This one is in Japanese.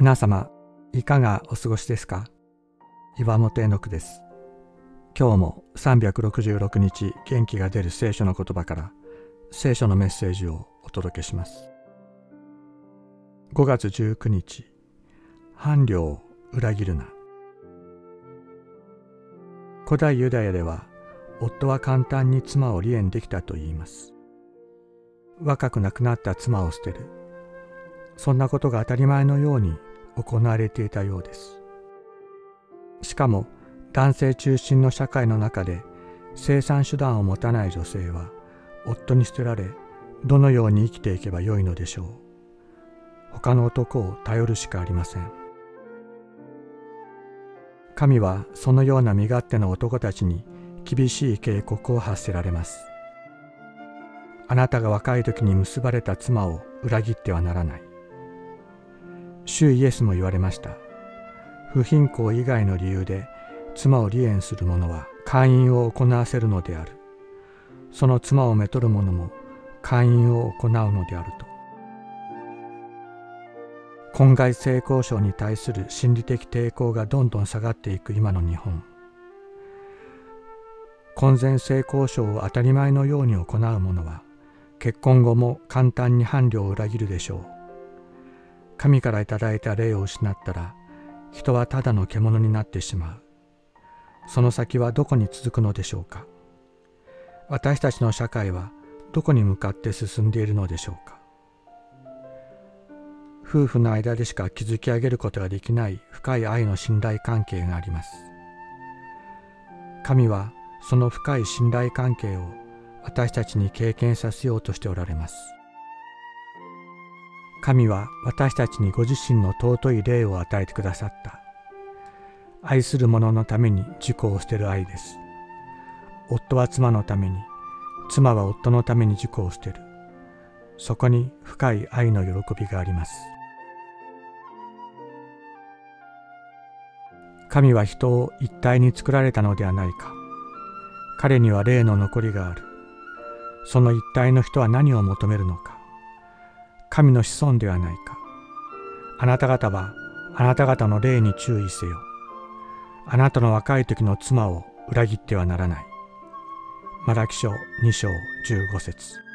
皆様いかがお過ごしですか？岩本絵の句です。今日も366日元気が出る聖書の言葉から聖書のメッセージをお届けします。5月19日伴侶を裏切るな。古代ユダヤでは夫は簡単に妻を離縁できたと言います。若く亡くなった妻を捨てる。そんなことが当たり前のように行われていたようです。しかも男性中心の社会の中で生産手段を持たない女性は夫に捨てられどのように生きていけばよいのでしょう。他の男を頼るしかありません。神はそのような身勝手な男たちに厳しい警告を発せられます。あなたが若い時に結ばれた妻を裏切ってはならない。主イエスも言われました。不貧困以外の理由で妻を離縁する者は会員を行わせるのである。その妻をめとる者も会員を行うのであると。婚外性交渉に対する心理的抵抗がどんどん下がっていく今の日本。婚前性交渉を当たり前のように行う者は結婚後も簡単に伴侶を裏切るでしょう。神からいただいた霊を失ったら人はただの獣になってしまう。その先はどこに続くのでしょうか。私たちの社会はどこに向かって進んでいるのでしょうか。夫婦の間でしか築き上げることができない深い愛の信頼関係があります。神はその深い信頼関係を私たちに経験させようとしておられます。神は私たちにご自身の尊い霊を与えてくださった。愛する者のために自己を捨てる愛です。夫は妻のために妻は夫のために自己を捨てる。そこに深い愛の喜びがあります。神は人を一体に作られたのではないか。彼には霊の残りがある。その一体の人は何を求めるのか。神の子孫ではないか。あなた方はあなた方の霊に注意せよ。あなたの若い時の妻を裏切ってはならない。マラキ書2章15節。